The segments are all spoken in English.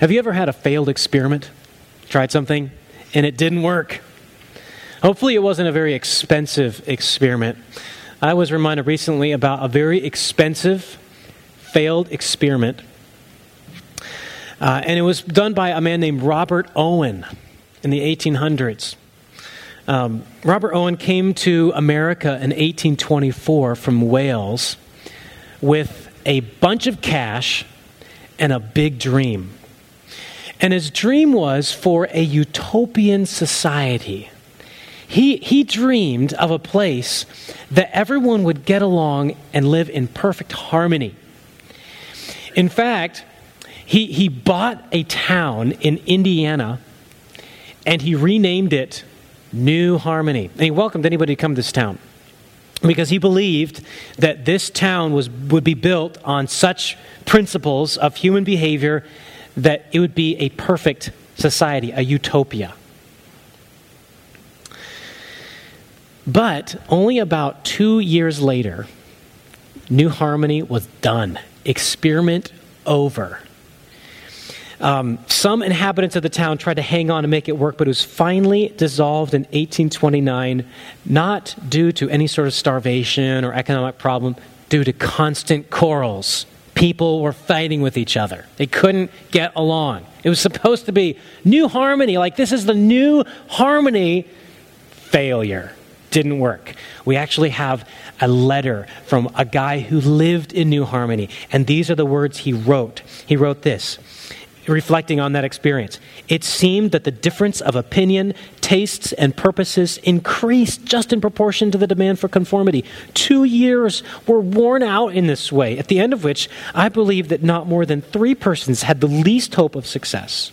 Have you ever had a failed experiment? Tried something and it didn't work? Hopefully, it wasn't a very expensive experiment. I was reminded recently about a very expensive failed experiment. Uh, and it was done by a man named Robert Owen in the 1800s. Um, Robert Owen came to America in 1824 from Wales with a bunch of cash and a big dream. And his dream was for a utopian society. He, he dreamed of a place that everyone would get along and live in perfect harmony. In fact, he, he bought a town in Indiana and he renamed it New Harmony. And he welcomed anybody to come to this town because he believed that this town was, would be built on such principles of human behavior that it would be a perfect society, a utopia. But only about two years later, New Harmony was done. Experiment over. Um, some inhabitants of the town tried to hang on and make it work, but it was finally dissolved in 1829, not due to any sort of starvation or economic problem, due to constant quarrels. People were fighting with each other. They couldn't get along. It was supposed to be new harmony, like this is the new harmony failure. Didn't work. We actually have a letter from a guy who lived in New Harmony, and these are the words he wrote. He wrote this reflecting on that experience. It seemed that the difference of opinion, tastes, and purposes increased just in proportion to the demand for conformity. Two years were worn out in this way, at the end of which I believe that not more than three persons had the least hope of success.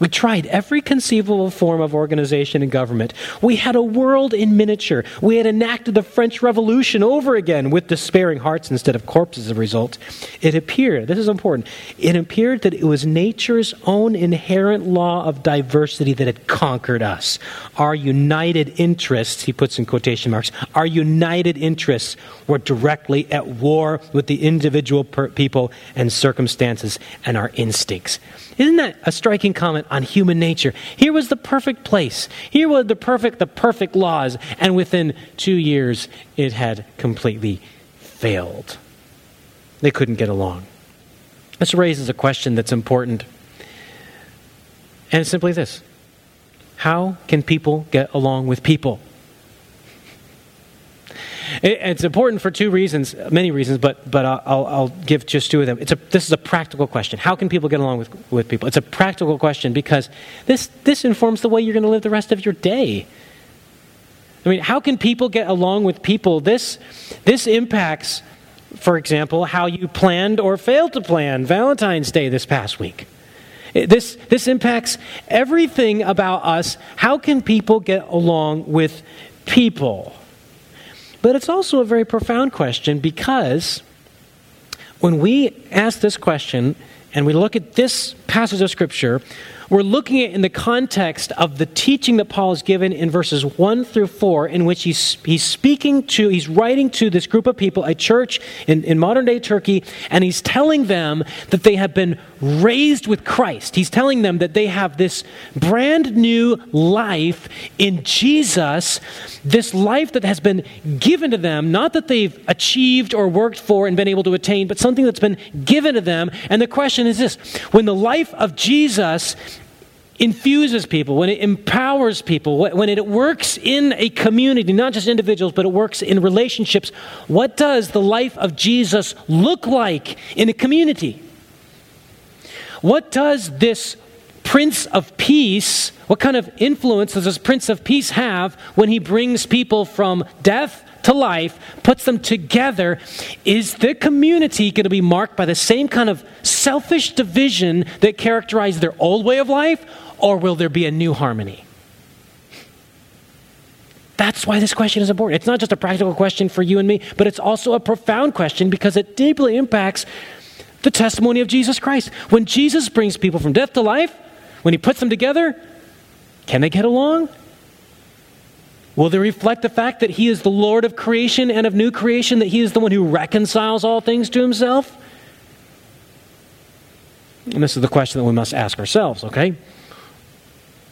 We tried every conceivable form of organization and government. We had a world in miniature. We had enacted the French Revolution over again with despairing hearts instead of corpses as a result. It appeared, this is important, it appeared that it was nature's own inherent law of diversity that had conquered us. Our united interests, he puts in quotation marks, our united interests were directly at war with the individual per- people and circumstances and our instincts. Isn't that a striking comment on human nature? Here was the perfect place. Here were the perfect, the perfect laws, and within two years it had completely failed. They couldn't get along. This raises a question that's important. And it's simply this How can people get along with people? It's important for two reasons, many reasons, but, but I'll, I'll give just two of them. It's a, this is a practical question. How can people get along with, with people? It's a practical question because this, this informs the way you're going to live the rest of your day. I mean, how can people get along with people? This, this impacts, for example, how you planned or failed to plan Valentine's Day this past week. This, this impacts everything about us. How can people get along with people? But it's also a very profound question because when we ask this question and we look at this passage of Scripture, we're looking at in the context of the teaching that Paul has given in verses 1 through 4, in which he's, he's speaking to, he's writing to this group of people, a church in, in modern day Turkey, and he's telling them that they have been raised with Christ. He's telling them that they have this brand new life in Jesus, this life that has been given to them, not that they've achieved or worked for and been able to attain, but something that's been given to them. And the question is this when the life of Jesus infuses people, when it empowers people, when it works in a community, not just individuals, but it works in relationships, what does the life of Jesus look like in a community? What does this Prince of Peace, what kind of influence does this Prince of Peace have when he brings people from death to life, puts them together? Is the community going to be marked by the same kind of selfish division that characterized their old way of life, or will there be a new harmony? That's why this question is important. It's not just a practical question for you and me, but it's also a profound question because it deeply impacts the testimony of Jesus Christ. When Jesus brings people from death to life, when he puts them together, can they get along? Will they reflect the fact that he is the Lord of creation and of new creation, that he is the one who reconciles all things to himself? And this is the question that we must ask ourselves, okay?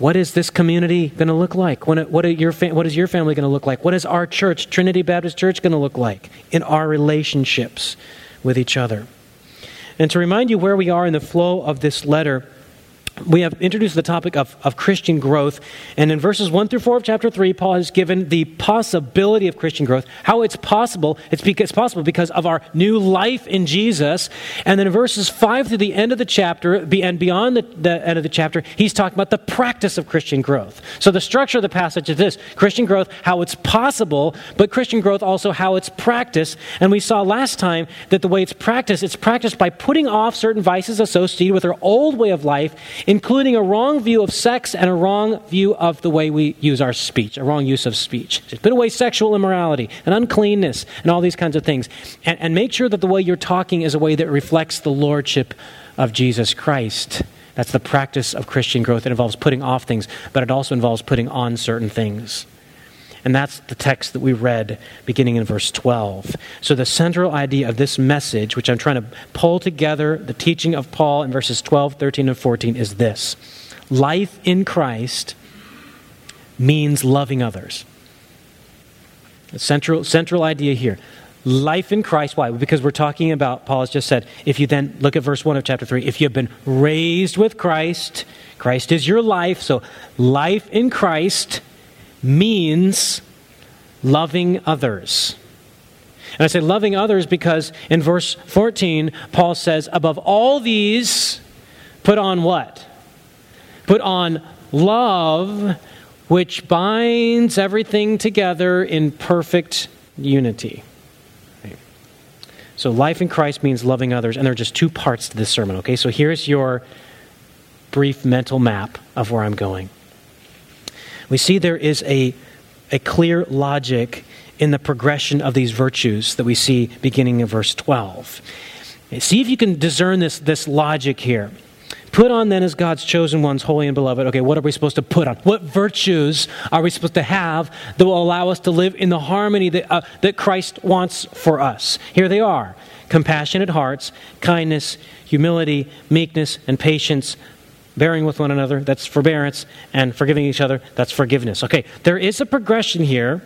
What is this community going to look like? What, what, your what is your family going to look like? What is our church, Trinity Baptist Church, going to look like in our relationships with each other? And to remind you where we are in the flow of this letter, we have introduced the topic of, of Christian growth. And in verses 1 through 4 of chapter 3, Paul has given the possibility of Christian growth, how it's possible. It's, because, it's possible because of our new life in Jesus. And then in verses 5 through the end of the chapter, and beyond the, the end of the chapter, he's talking about the practice of Christian growth. So the structure of the passage is this Christian growth, how it's possible, but Christian growth also how it's practiced. And we saw last time that the way it's practiced, it's practiced by putting off certain vices associated with our old way of life including a wrong view of sex and a wrong view of the way we use our speech, a wrong use of speech. put away sexual immorality and uncleanness and all these kinds of things. And, and make sure that the way you're talking is a way that reflects the lordship of Jesus Christ. That's the practice of Christian growth. It involves putting off things, but it also involves putting on certain things. And that's the text that we read beginning in verse 12. So, the central idea of this message, which I'm trying to pull together the teaching of Paul in verses 12, 13, and 14, is this life in Christ means loving others. The central, central idea here. Life in Christ. Why? Because we're talking about, Paul has just said, if you then look at verse 1 of chapter 3, if you have been raised with Christ, Christ is your life. So, life in Christ means loving others. And I say loving others because in verse 14, Paul says, above all these, put on what? Put on love, which binds everything together in perfect unity. So, life in Christ means loving others, and there are just two parts to this sermon, okay? So, here's your brief mental map of where I'm going we see there is a, a clear logic in the progression of these virtues that we see beginning in verse 12. See if you can discern this, this logic here. Put on then as God's chosen ones, holy and beloved. Okay, what are we supposed to put on? What virtues are we supposed to have that will allow us to live in the harmony that, uh, that Christ wants for us? Here they are compassionate hearts, kindness, humility, meekness, and patience, bearing with one another, that's forbearance, and forgiving each other, that's forgiveness. Okay, there is a progression here,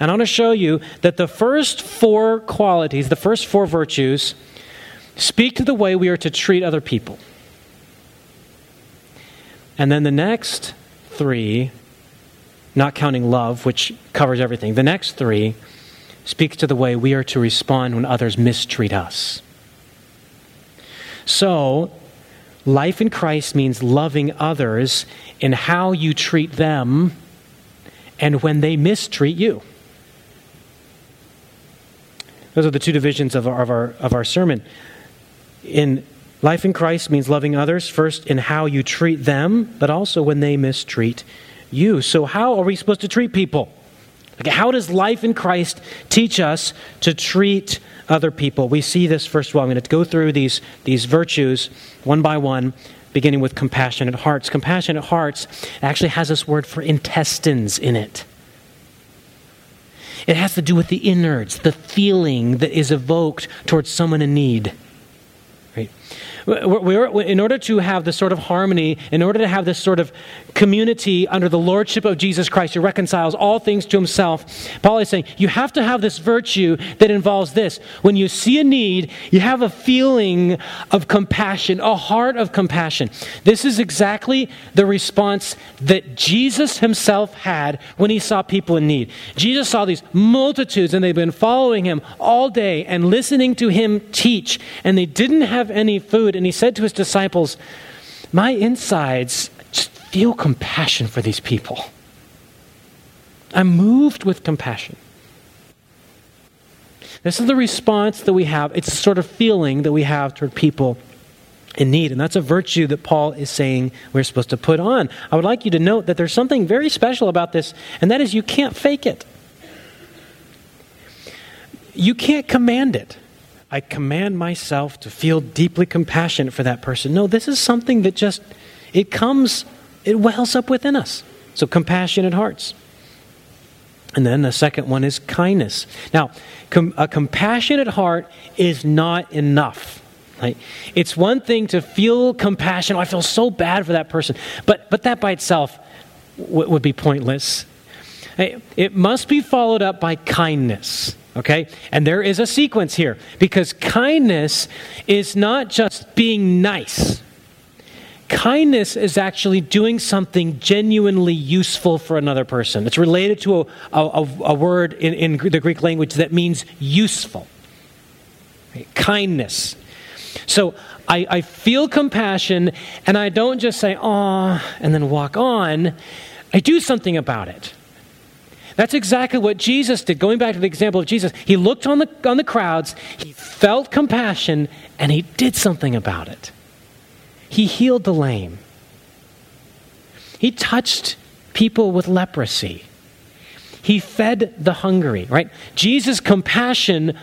and I want to show you that the first four qualities, the first four virtues, speak to the way we are to treat other people. And then the next three, not counting love, which covers everything, the next three speak to the way we are to respond when others mistreat us. So, Life in Christ means loving others in how you treat them and when they mistreat you. Those are the two divisions of our, of our, of our sermon. In life in Christ means loving others, first in how you treat them, but also when they mistreat you. So, how are we supposed to treat people? Like, how does life in Christ teach us to treat other people? We see this, first of all, I'm going to go through these, these virtues one by one, beginning with compassionate hearts. Compassionate hearts actually has this word for intestines in it. It has to do with the innards, the feeling that is evoked towards someone in need. Right? We're, in order to have this sort of harmony, in order to have this sort of community under the lordship of Jesus Christ who reconciles all things to himself, Paul is saying you have to have this virtue that involves this. When you see a need, you have a feeling of compassion, a heart of compassion. This is exactly the response that Jesus himself had when he saw people in need. Jesus saw these multitudes and they've been following him all day and listening to him teach, and they didn't have any food and he said to his disciples, My insides just feel compassion for these people. I'm moved with compassion. This is the response that we have. It's a sort of feeling that we have toward people in need. And that's a virtue that Paul is saying we're supposed to put on. I would like you to note that there's something very special about this, and that is you can't fake it. You can't command it. I command myself to feel deeply compassionate for that person. No, this is something that just, it comes, it wells up within us. So, compassionate hearts. And then the second one is kindness. Now, com- a compassionate heart is not enough. Like, it's one thing to feel compassion. Oh, I feel so bad for that person. But, but that by itself w- would be pointless. It must be followed up by kindness. Okay? And there is a sequence here because kindness is not just being nice. Kindness is actually doing something genuinely useful for another person. It's related to a, a, a word in, in, the Greek language that means useful. Right? Kindness. So I, I feel compassion and I don't just say, "aw," and then walk on. I do something about it. That's exactly what Jesus did. Going back to the example of Jesus, he looked on the, on the crowds, he felt compassion, and he did something about it. He healed the lame, he touched people with leprosy, he fed the hungry, right? Jesus' compassion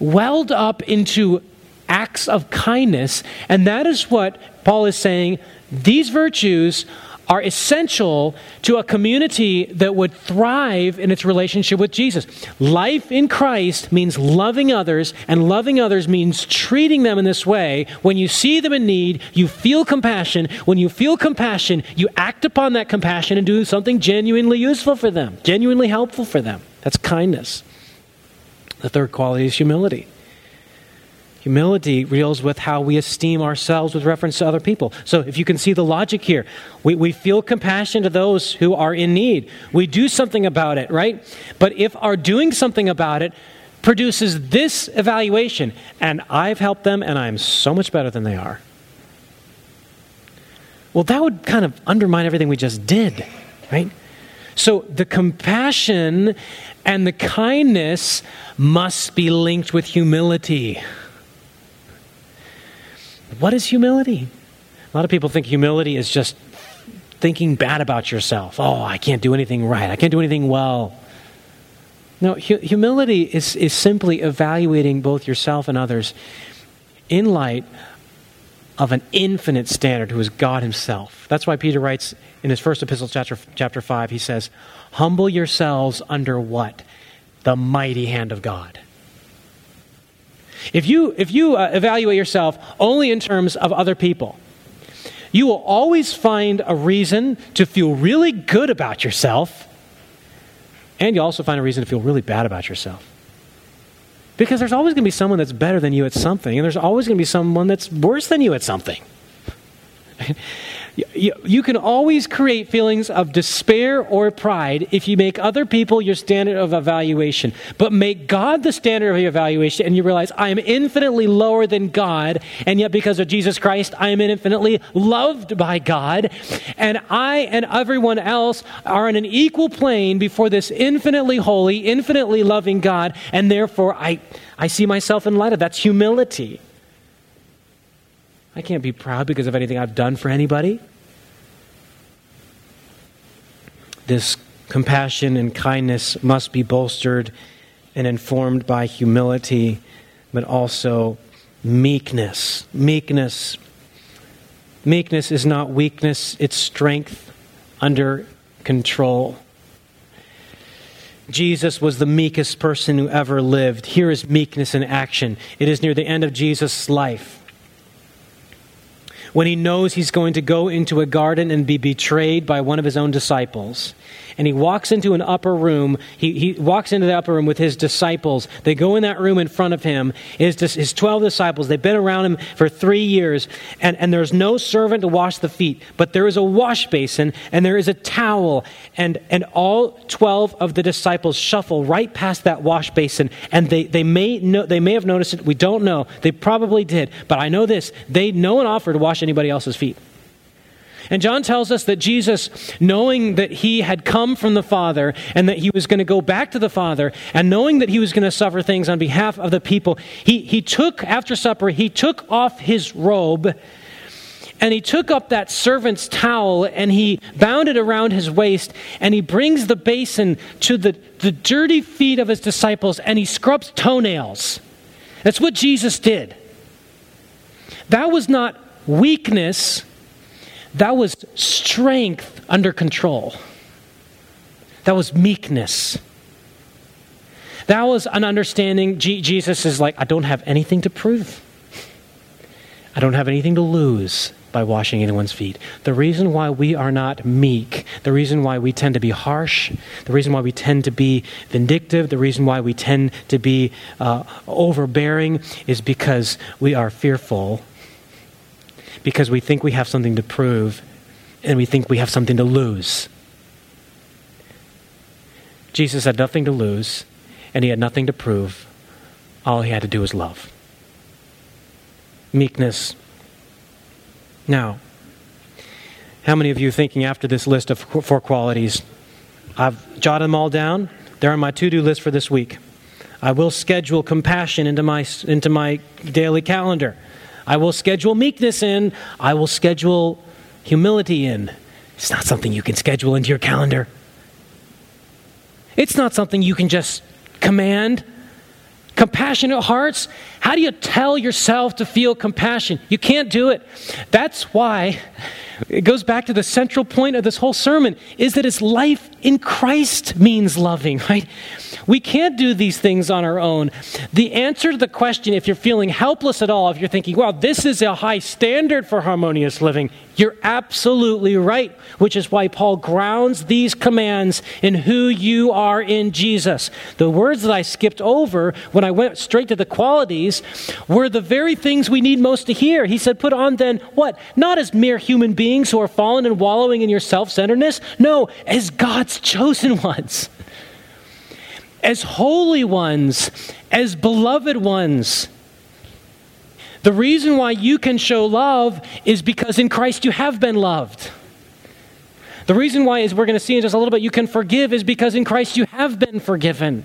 welled up into acts of kindness, and that is what Paul is saying. These virtues are essential to a community that would thrive in its relationship with Jesus. Life in Christ means loving others, and loving others means treating them in this way. When you see them in need, you feel compassion. When you feel compassion, you act upon that compassion and do something genuinely useful for them, genuinely helpful for them. That's kindness. The third quality is humility. Humility deals with how we esteem ourselves with reference to other people. So, if you can see the logic here, we, we feel compassion to those who are in need. We do something about it, right? But if our doing something about it produces this evaluation, and I've helped them and I'm so much better than they are, well, that would kind of undermine everything we just did, right? So, the compassion and the kindness must be linked with humility. What is humility? A lot of people think humility is just thinking bad about yourself. Oh, I can't do anything right. I can't do anything well. No, hu- humility is, is simply evaluating both yourself and others in light of an infinite standard who is God Himself. That's why Peter writes in his first epistle, chapter, chapter 5, he says, Humble yourselves under what? The mighty hand of God. If you, if you uh, evaluate yourself only in terms of other people, you will always find a reason to feel really good about yourself, and you'll also find a reason to feel really bad about yourself. Because there's always going to be someone that's better than you at something, and there's always going to be someone that's worse than you at something. You, you, can always create feelings of despair or pride if you make other people your standard of evaluation. But make God the standard of your evaluation, and you realize I am infinitely lower than God, and yet because of Jesus Christ, I am infinitely loved by God. And I and everyone else are on an equal plane before this infinitely holy, infinitely loving God, and therefore I, I see myself in light of that's humility. I can't be proud because of anything I've done for anybody. This compassion and kindness must be bolstered and informed by humility, but also meekness. Meekness. Meekness is not weakness, it's strength under control. Jesus was the meekest person who ever lived. Here is meekness in action. It is near the end of Jesus' life when he knows he's going to go into a garden and be betrayed by one of his own disciples. And he walks into an upper room. He, he walks into the upper room with his disciples. They go in that room in front of him. His, his 12 disciples, they've been around him for three years. And, and there's no servant to wash the feet, but there is a wash basin and there is a towel. And, and all 12 of the disciples shuffle right past that wash basin. And they, they, may know, they may have noticed it. We don't know. They probably did. But I know this they, no one offered to wash anybody else's feet. And John tells us that Jesus, knowing that he had come from the Father and that he was going to go back to the Father, and knowing that he was going to suffer things on behalf of the people, he, he took, after supper, he took off his robe and he took up that servant's towel and he bound it around his waist and he brings the basin to the, the dirty feet of his disciples and he scrubs toenails. That's what Jesus did. That was not weakness, that was strength under control. That was meekness. That was an understanding. Jesus is like, I don't have anything to prove. I don't have anything to lose by washing anyone's feet. The reason why we are not meek, the reason why we tend to be harsh, the reason why we tend to be vindictive, the reason why we tend to be uh, overbearing is because we are fearful, because we think we have something to prove, and we think we have something to lose. Jesus had nothing to lose, and he had nothing to prove. All he had to do was love. Meekness now, how many of you thinking after this list of four qualities? I've jotted them all down. They're on my to do list for this week. I will schedule compassion into my, into my daily calendar. I will schedule meekness in. I will schedule humility in. It's not something you can schedule into your calendar. It's not something you can just command. Compassionate hearts, how do you tell yourself to feel compassion? You can't do it. That's why it goes back to the central point of this whole sermon is that it's life in Christ means loving, right? We can't do these things on our own. The answer to the question, if you're feeling helpless at all, if you're thinking, well, this is a high standard for harmonious living, you're absolutely right, which is why Paul grounds these commands in who you are in Jesus. The words that I skipped over when I went straight to the qualities were the very things we need most to hear. He said, Put on then what? Not as mere human beings who are fallen and wallowing in your self centeredness, no, as God's chosen ones as holy ones, as beloved ones. The reason why you can show love is because in Christ you have been loved. The reason why, as we're going to see in just a little bit, you can forgive is because in Christ you have been forgiven.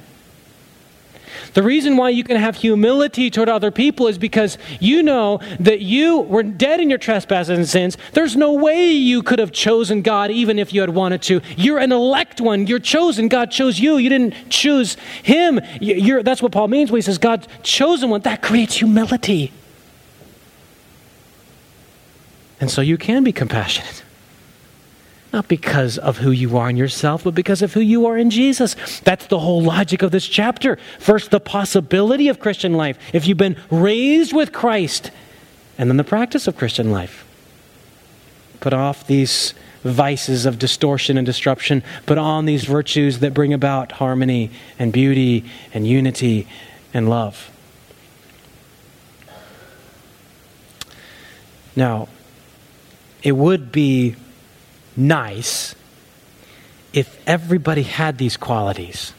The reason why you can have humility toward other people is because you know that you were dead in your trespasses and sins. There's no way you could have chosen God even if you had wanted to. You're an elect one. You're chosen. God chose you. You didn't choose him. You're, that's what Paul means when he says God chosen one. That creates humility. And so you can be compassionate. Not because of who you are in yourself, but because of who you are in Jesus. That's the whole logic of this chapter. First, the possibility of Christian life. If you've been raised with Christ, and then the practice of Christian life. Put off these vices of distortion and disruption, put on these virtues that bring about harmony and beauty and unity and love. Now, it would be nice if everybody had these qualities.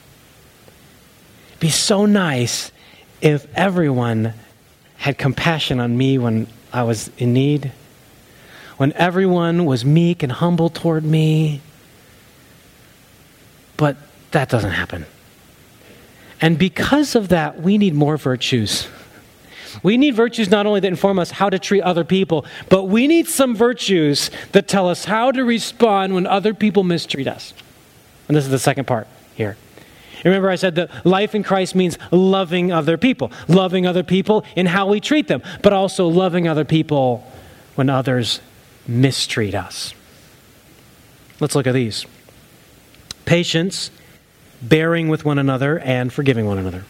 It'd be so nice if everyone had compassion on me when I was in need, when everyone was meek and humble toward me. But that doesn't happen. And because of that, we need more virtues. We need virtues not only that inform us how to treat other people, but we need some virtues that tell us how to respond when other people mistreat us. And this is the second part here. Remember, I said that life in Christ means loving other people, loving other people in how we treat them, but also loving other people when others mistreat us. Let's look at these patience, bearing with one another, and forgiving one another.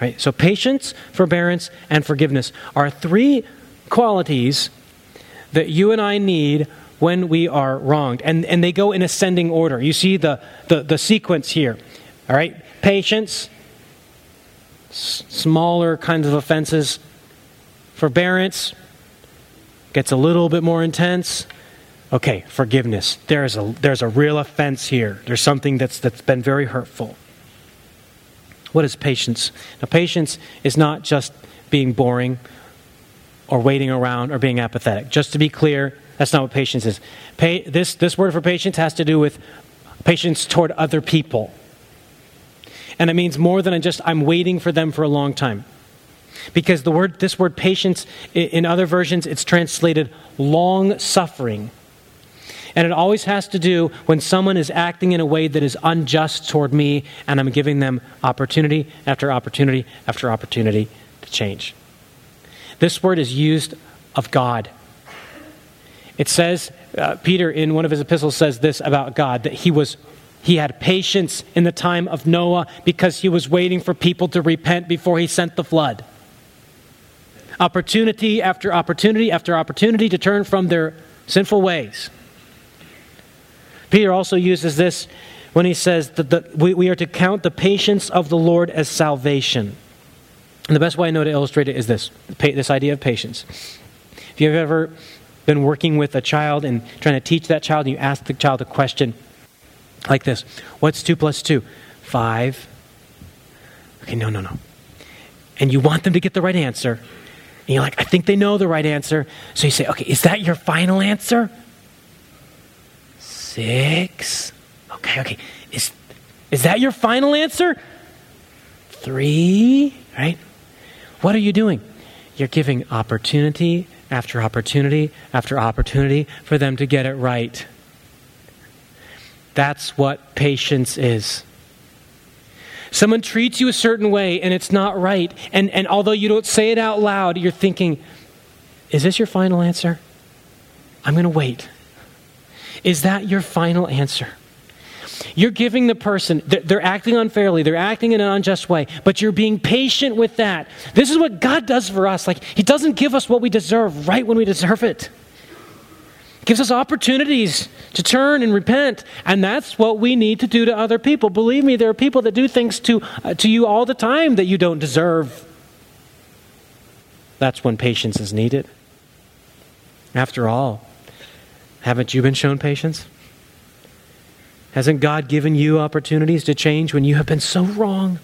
Right? So patience, forbearance, and forgiveness are three qualities that you and I need when we are wronged. And, and they go in ascending order. You see the, the, the sequence here. All right? Patience, s- smaller kinds of offenses. Forbearance gets a little bit more intense. Okay, forgiveness. There's a, there's a real offense here. There's something that's, that's been very hurtful. What is patience? Now, patience is not just being boring or waiting around or being apathetic. Just to be clear, that's not what patience is. Pa- this, this word for patience has to do with patience toward other people. And it means more than just I'm waiting for them for a long time. Because the word, this word patience, in other versions, it's translated long suffering. And it always has to do when someone is acting in a way that is unjust toward me, and I'm giving them opportunity after opportunity after opportunity to change. This word is used of God. It says, uh, Peter in one of his epistles says this about God that he was he had patience in the time of Noah because he was waiting for people to repent before he sent the flood. opportunity after opportunity after opportunity to turn from their sinful ways. Peter also uses this when he says that the, we, we, are to count the patience of the Lord as salvation. And the best way I know to illustrate it is this this idea of patience. If you've ever been working with a child and trying to teach that child, and you ask the child a question like this What's 2 plus 2? 5. Okay, no, no, no. And you want them to get the right answer. And you're like, I think they know the right answer. So you say, Okay, is that your final answer? Six. Okay, okay. Is, is that your final answer? Three, right? What are you doing? You're giving opportunity after opportunity after opportunity for them to get it right. That's what patience is. Someone treats you a certain way and it's not right. And, and although you don't say it out loud, you're thinking, is this your final answer? I'm going to wait. Is that your final answer? You're giving the person, they're acting unfairly, they're acting in an unjust way, but you're being patient with that. This is what God does for us. Like, He doesn't give us what we deserve right when we deserve it. Gives us opportunities to turn and repent, and that's what we need to do to other people. Believe me, there are people that do things to, uh, to you all the time that you don't deserve. That's when patience is needed. After all, haven't you been shown patience? Hasn't God given you opportunities to change when you have been so wrong?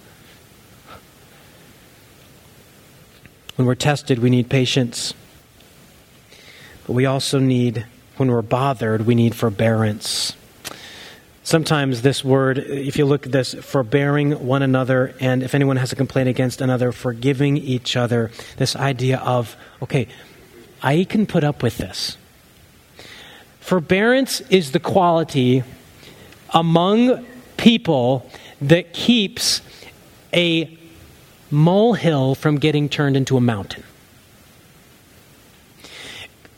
When we're tested, we need patience. But we also need, when we're bothered, we need forbearance. Sometimes this word, if you look at this, forbearing one another, and if anyone has a complaint against another, forgiving each other, this idea of, okay, I can put up with this. Forbearance is the quality among people that keeps a molehill from getting turned into a mountain.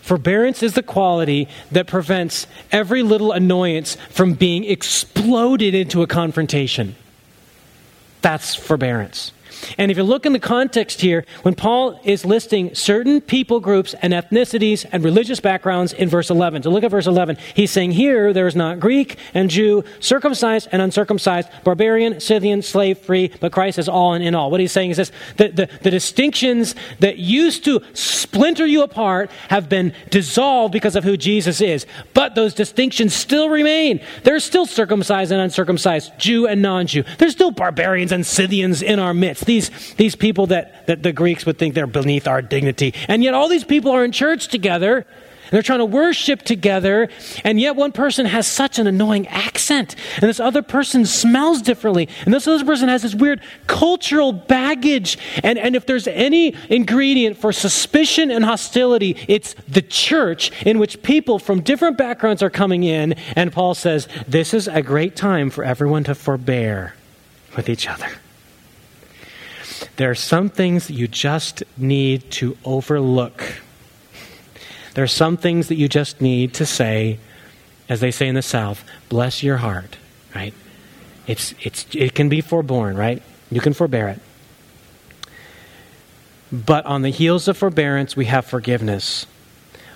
Forbearance is the quality that prevents every little annoyance from being exploded into a confrontation. That's forbearance. And if you look in the context here, when Paul is listing certain people groups and ethnicities and religious backgrounds in verse 11, to look at verse 11, he's saying here there is not Greek and Jew, circumcised and uncircumcised, barbarian, Scythian, slave free, but Christ is all and in all. What he's saying is this the, the, the distinctions that used to splinter you apart have been dissolved because of who Jesus is. But those distinctions still remain. There's still circumcised and uncircumcised, Jew and non Jew. There's still barbarians and Scythians in our midst these, these people that, that the Greeks would think they're beneath our dignity. And yet all these people are in church together. They're trying to worship together, and yet one person has such an annoying accent, and this other person smells differently, and this other person has this weird cultural baggage. And, and if there's any ingredient for suspicion and hostility, it's the church in which people from different backgrounds are coming in. And Paul says, This is a great time for everyone to forbear with each other. There are some things that you just need to overlook. There are some things that you just need to say, as they say in the South, bless your heart, right? It's, it's, it can be forborne, right? You can forbear it. But on the heels of forbearance, we have forgiveness.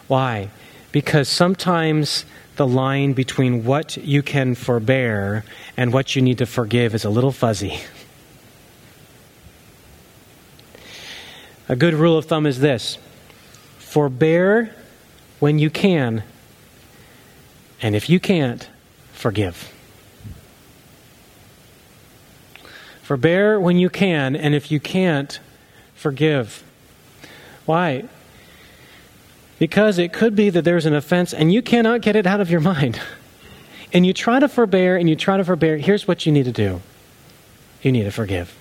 Why? Because sometimes the line between what you can forbear and what you need to forgive is a little fuzzy. A good rule of thumb is this forbear when you can, and if you can't, forgive. Forbear when you can, and if you can't, forgive. Why? Because it could be that there's an offense and you cannot get it out of your mind. And you try to forbear and you try to forbear. Here's what you need to do you need to forgive.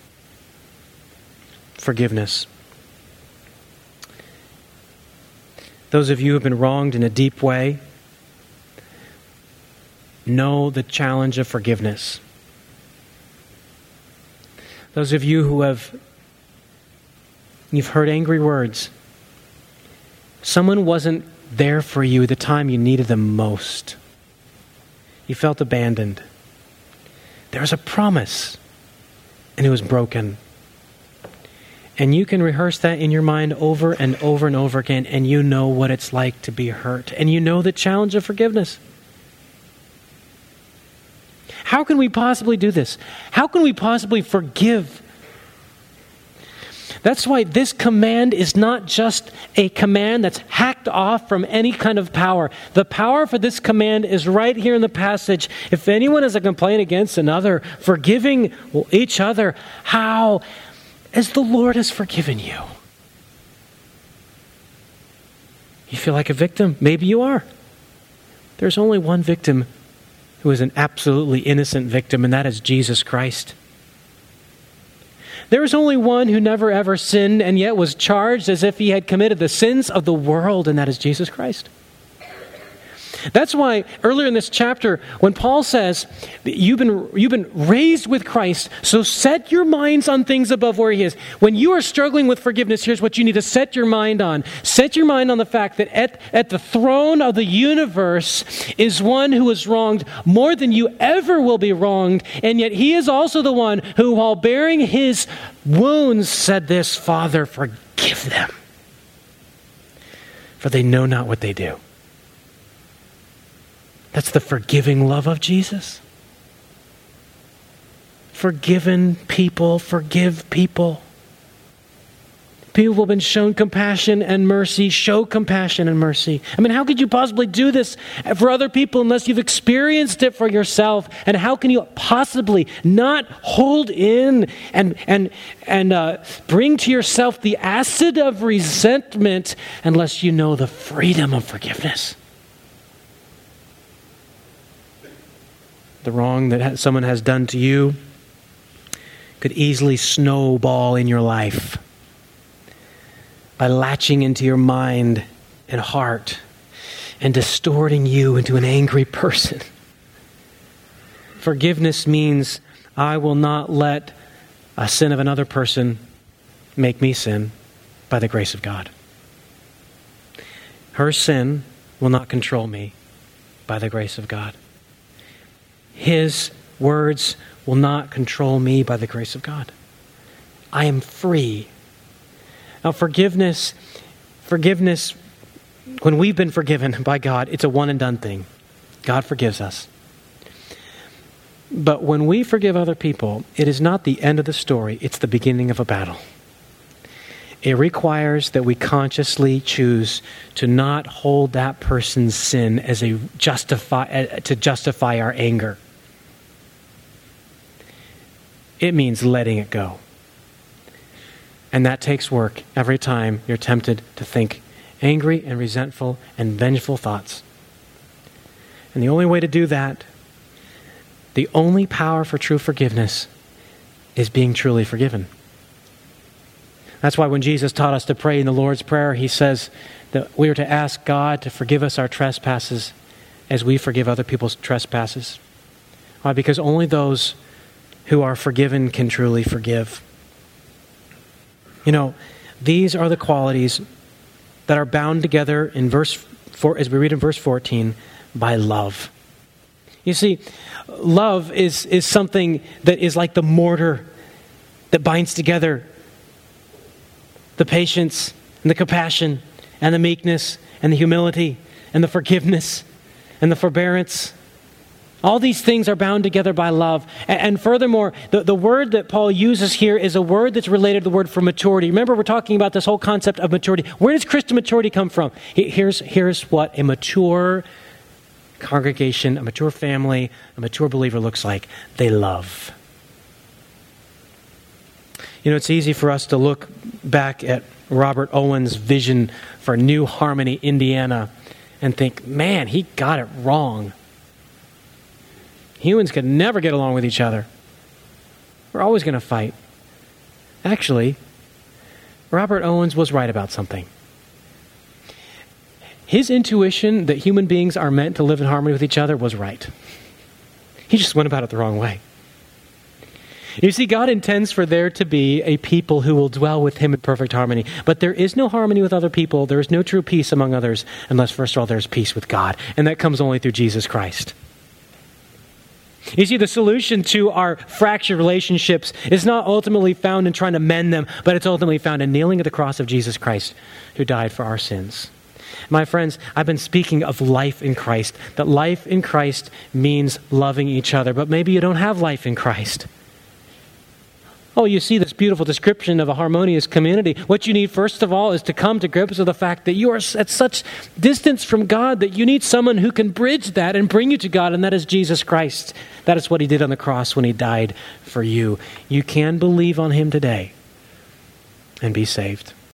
Forgiveness. Those of you who have been wronged in a deep way know the challenge of forgiveness. Those of you who have you've heard angry words. Someone wasn't there for you the time you needed them most. You felt abandoned. There was a promise, and it was broken. And you can rehearse that in your mind over and over and over again, and you know what it's like to be hurt. And you know the challenge of forgiveness. How can we possibly do this? How can we possibly forgive? That's why this command is not just a command that's hacked off from any kind of power. The power for this command is right here in the passage. If anyone has a complaint against another, forgiving each other, how? As the Lord has forgiven you. You feel like a victim? Maybe you are. There's only one victim who is an absolutely innocent victim, and that is Jesus Christ. There is only one who never ever sinned and yet was charged as if he had committed the sins of the world, and that is Jesus Christ. That's why earlier in this chapter, when Paul says, you've been, you've been raised with Christ, so set your minds on things above where He is. When you are struggling with forgiveness, here's what you need to set your mind on. Set your mind on the fact that at, at the throne of the universe is one who is wronged more than you ever will be wronged, and yet He is also the one who, while bearing His wounds, said this Father, forgive them, for they know not what they do. That's the forgiving love of Jesus. Forgiven people forgive people. People who have been shown compassion and mercy show compassion and mercy. I mean, how could you possibly do this for other people unless you've experienced it for yourself? And how can you possibly not hold in and, and, and uh, bring to yourself the acid of resentment unless you know the freedom of forgiveness? The wrong that someone has done to you could easily snowball in your life by latching into your mind and heart and distorting you into an angry person. Forgiveness means I will not let a sin of another person make me sin by the grace of God. Her sin will not control me by the grace of God. His words will not control me by the grace of God. I am free. Now, forgiveness, forgiveness, when we've been forgiven by God, it's a one and done thing. God forgives us. But when we forgive other people, it is not the end of the story, it's the beginning of a battle. It requires that we consciously choose to not hold that person's sin as a justify uh, to justify our anger it means letting it go. And that takes work every time you're tempted to think angry and resentful and vengeful thoughts. And the only way to do that, the only power for true forgiveness, is being truly forgiven. That's why when Jesus taught us to pray in the Lord's Prayer, he says that we are to ask God to forgive us our trespasses as we forgive other people's trespasses. Why? Because only those who are forgiven can truly forgive. You know, these are the qualities that are bound together in verse 4, as we read in verse 14, by love. You see, love is, is something that is like the mortar that binds together the patience and the compassion and the meekness and the humility and the forgiveness and the forbearance all these things are bound together by love. And, furthermore, the, the word that Paul uses here is a word that's related to the word for maturity. Remember, we're talking about this whole concept of maturity. Where does Christian maturity come from? Here's, here's what a mature congregation, a mature family, a mature believer looks like they love. You know, it's easy for us to look back at Robert Owen's vision for New Harmony, Indiana, and think, man, he got it wrong. Humans could never get along with each other. We're always going to fight. Actually, Robert Owens was right about something. His intuition that human beings are meant to live in harmony with each other was right. He just went about it the wrong way. You see, God intends for there to be a people who will dwell with Him in perfect harmony. But there is no harmony with other people. There is no true peace among others unless, first of all, there's peace with God. And that comes only through Jesus Christ. You see, the solution to our fractured relationships is not ultimately found in trying to mend them, but it's ultimately found in kneeling at the cross of Jesus Christ, who died for our sins. My friends, I've been speaking of life in Christ, that life in Christ means loving each other, but maybe you don't have life in Christ. Oh, you see this beautiful description of a harmonious community. What you need, first of all, is to come to grips with the fact that you are at such distance from God that you need someone who can bridge that and bring you to God, and that is Jesus Christ. That is what he did on the cross when he died for you. You can believe on him today and be saved.